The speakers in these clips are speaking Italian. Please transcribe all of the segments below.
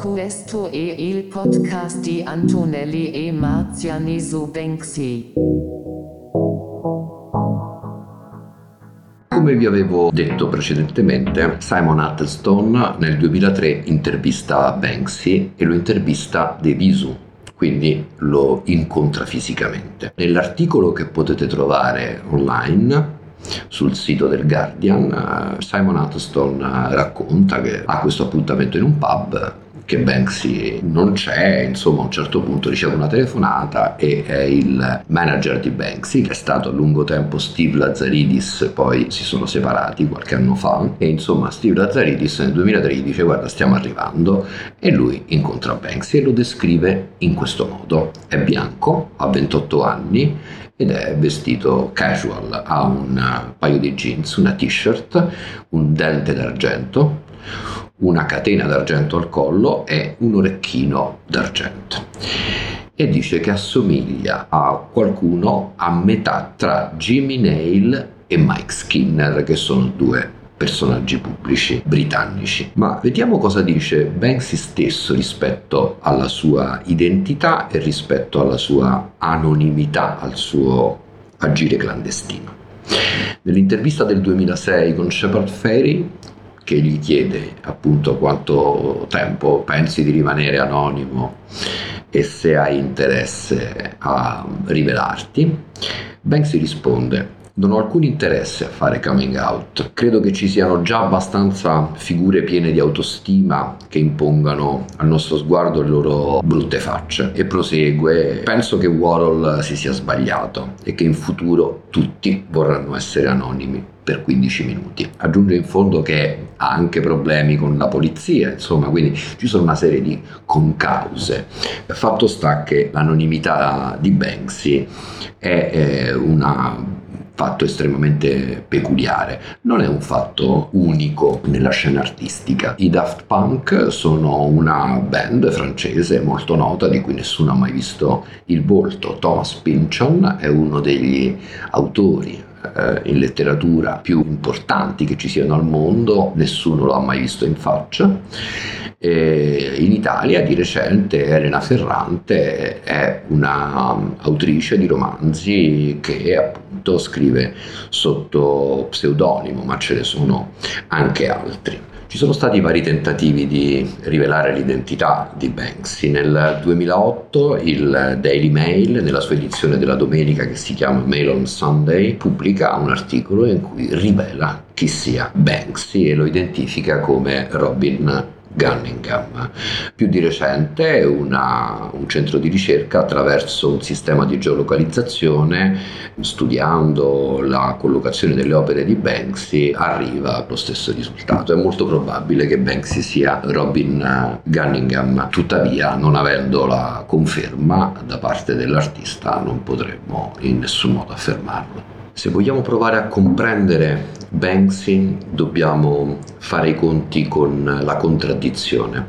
Questo è il podcast di Antonelli e Marziani su Banksy. Come vi avevo detto precedentemente, Simon Attlestone nel 2003 intervista Banksy e lo intervista de visu, quindi lo incontra fisicamente. Nell'articolo che potete trovare online sul sito del Guardian, Simon Attlestone racconta che ha questo appuntamento in un pub che Banksy non c'è, insomma a un certo punto riceve una telefonata e è il manager di Banksy che è stato a lungo tempo Steve Lazzaridis, poi si sono separati qualche anno fa. E insomma Steve Lazzaridis nel 2003 dice guarda stiamo arrivando. E lui incontra Banksy e lo descrive in questo modo, è bianco, ha 28 anni ed è vestito casual, ha un paio di jeans, una t-shirt, un dente d'argento, una catena d'argento al collo e un orecchino d'argento. E dice che assomiglia a qualcuno a metà tra Jimmy Nail e Mike Skinner, che sono due personaggi pubblici britannici. Ma vediamo cosa dice Banksy stesso rispetto alla sua identità e rispetto alla sua anonimità, al suo agire clandestino. Nell'intervista del 2006 con Shepard Ferry che gli chiede appunto quanto tempo pensi di rimanere anonimo e se hai interesse a rivelarti, Banksy risponde non ho alcun interesse a fare coming out. Credo che ci siano già abbastanza figure piene di autostima che impongano al nostro sguardo le loro brutte facce. E prosegue: Penso che Warhol si sia sbagliato e che in futuro tutti vorranno essere anonimi per 15 minuti. Aggiunge in fondo che ha anche problemi con la polizia, insomma, quindi ci sono una serie di concause. Fatto sta che l'anonimità di Banksy è un fatto estremamente peculiare, non è un fatto unico nella scena artistica. I Daft Punk sono una band francese molto nota di cui nessuno ha mai visto il volto. Thomas Pynchon è uno degli autori eh, in letteratura più importanti che ci siano al mondo, nessuno lo ha mai visto in faccia. E in Italia di recente Elena Ferrante è un'autrice um, di romanzi che appunto scrive sotto pseudonimo, ma ce ne sono anche altri. Ci sono stati vari tentativi di rivelare l'identità di Banksy. Nel 2008 il Daily Mail, nella sua edizione della domenica che si chiama Mail on Sunday, pubblica un articolo in cui rivela chi sia Banksy e lo identifica come Robin Gunningham. Più di recente una, un centro di ricerca attraverso un sistema di geolocalizzazione, studiando la collocazione delle opere di Banksy, arriva allo stesso risultato. È molto probabile che Banksy sia Robin Gunningham, tuttavia non avendo la conferma da parte dell'artista non potremmo in nessun modo affermarlo. Se vogliamo provare a comprendere Banksy dobbiamo fare i conti con la contraddizione,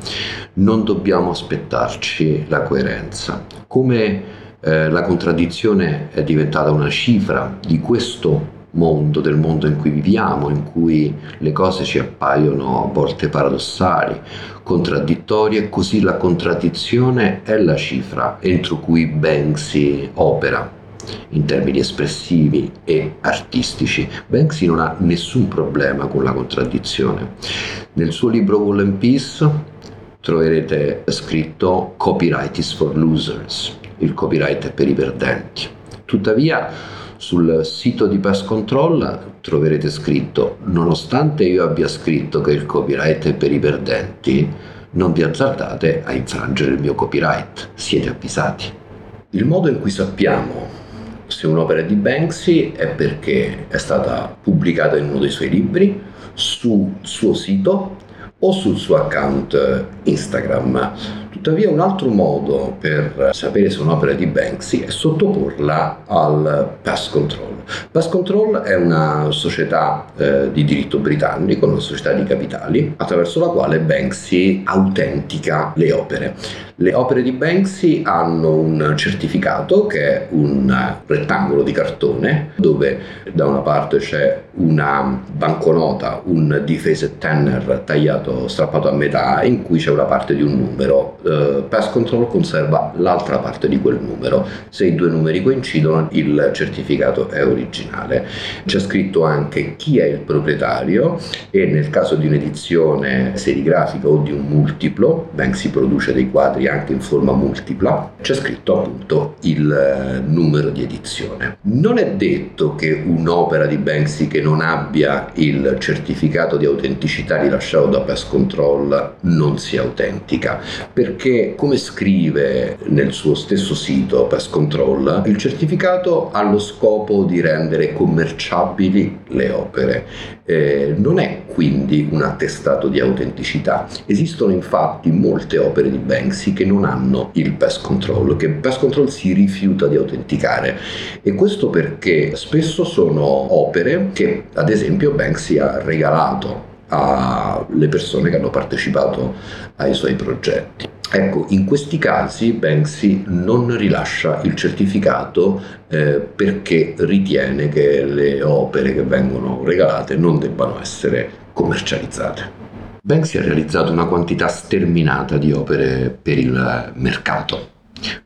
non dobbiamo aspettarci la coerenza. Come eh, la contraddizione è diventata una cifra di questo mondo, del mondo in cui viviamo, in cui le cose ci appaiono a volte paradossali, contraddittorie, così la contraddizione è la cifra entro cui Banksy opera in termini espressivi e artistici. Banksy non ha nessun problema con la contraddizione. Nel suo libro Wall and Peace troverete scritto Copyright is for losers, il copyright è per i perdenti. Tuttavia sul sito di Pest Control troverete scritto nonostante io abbia scritto che il copyright è per i perdenti, non vi azzardate a infrangere il mio copyright, siete avvisati. Il modo in cui sappiamo se un'opera è di Banksy è perché è stata pubblicata in uno dei suoi libri, sul suo sito o sul suo account Instagram. Tuttavia un altro modo per sapere se un'opera è di Banksy è sottoporla al pass control. Pest Control è una società eh, di diritto britannico, una società di capitali, attraverso la quale Banksy autentica le opere. Le opere di Banksy hanno un certificato che è un rettangolo di cartone dove da una parte c'è una banconota, un difese tenner tagliato, strappato a metà in cui c'è una parte di un numero. Uh, Pest Control conserva l'altra parte di quel numero. Se i due numeri coincidono il certificato è originale. C'è scritto anche chi è il proprietario e nel caso di un'edizione serigrafica o di un multiplo, Banksy produce dei quadri anche in forma multipla, c'è scritto appunto il eh, numero di edizione. Non è detto che un'opera di Banksy che non abbia il certificato di autenticità rilasciato da Pest Control non sia autentica, perché come scrive nel suo stesso sito Pest Control, il certificato ha lo scopo di rendere commerciabili le opere. Eh, non è quindi un attestato di autenticità. Esistono infatti molte opere di Banksy che non hanno il pest control, che pest control si rifiuta di autenticare e questo perché spesso sono opere che ad esempio Banksy ha regalato alle persone che hanno partecipato ai suoi progetti. Ecco, in questi casi Banksy non rilascia il certificato eh, perché ritiene che le opere che vengono regalate non debbano essere commercializzate. Banksy ha realizzato una quantità sterminata di opere per il mercato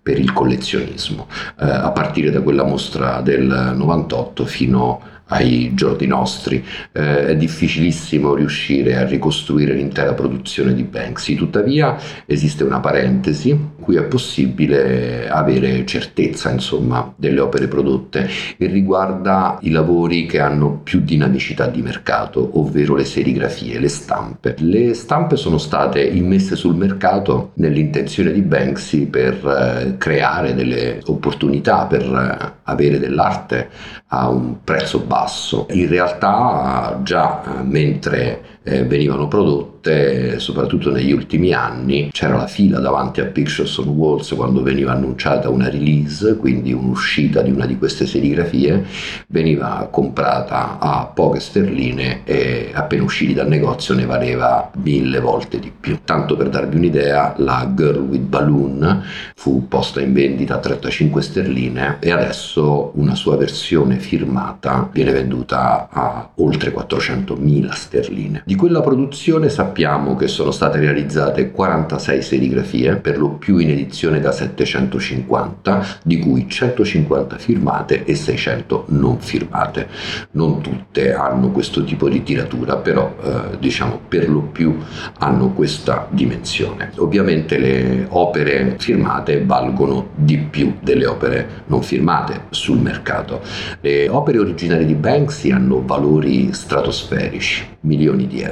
per il collezionismo, eh, a partire da quella mostra del 98 fino ai giorni nostri. Eh, è difficilissimo riuscire a ricostruire l'intera produzione di Banksy, tuttavia esiste una parentesi cui è possibile avere certezza insomma, delle opere prodotte e riguarda i lavori che hanno più dinamicità di mercato, ovvero le serigrafie, le stampe. Le stampe sono state immesse sul mercato nell'intenzione di Banksy per eh, creare delle opportunità, per eh, avere dell'arte a un prezzo basso. In realtà già mentre eh, venivano prodotte soprattutto negli ultimi anni, c'era la fila davanti a Pictures on Walls quando veniva annunciata una release, quindi un'uscita di una di queste serigrafie, veniva comprata a poche sterline e appena usciti dal negozio ne valeva mille volte di più. Tanto per darvi un'idea, la Girl with Balloon fu posta in vendita a 35 sterline e adesso una sua versione firmata viene venduta a oltre 400.000 sterline. Di quella produzione sappiamo sappiamo che sono state realizzate 46 serigrafie, per lo più in edizione da 750, di cui 150 firmate e 600 non firmate. Non tutte hanno questo tipo di tiratura, però eh, diciamo per lo più hanno questa dimensione. Ovviamente le opere firmate valgono di più delle opere non firmate sul mercato. Le opere originali di Banksy hanno valori stratosferici, milioni di euro.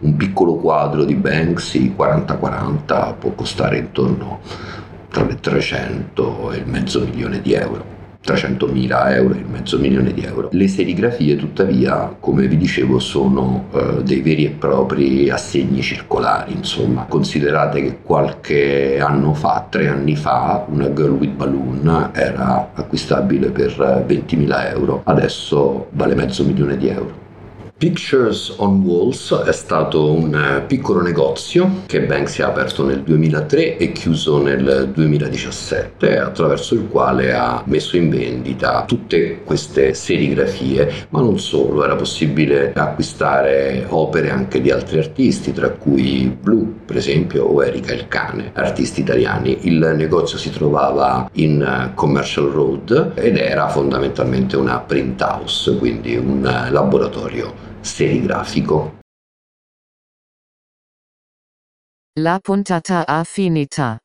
Un piccolo quadro di Banksy 40-40 può costare intorno tra le 300 e il mezzo milione di euro. 300.000 euro, il mezzo milione di euro. Le serigrafie, tuttavia, come vi dicevo, sono eh, dei veri e propri assegni circolari. Insomma, considerate che qualche anno fa, tre anni fa, una Girl with Balloon era acquistabile per 20.000 euro, adesso vale mezzo milione di euro. Pictures on Walls è stato un eh, piccolo negozio che Banksy ha aperto nel 2003 e chiuso nel 2017 attraverso il quale ha messo in vendita tutte queste serigrafie ma non solo, era possibile acquistare opere anche di altri artisti tra cui Blue per esempio o Erika il Cane, artisti italiani. Il negozio si trovava in eh, Commercial Road ed era fondamentalmente una print house, quindi un eh, laboratorio serigrafico. La puntata ha finita.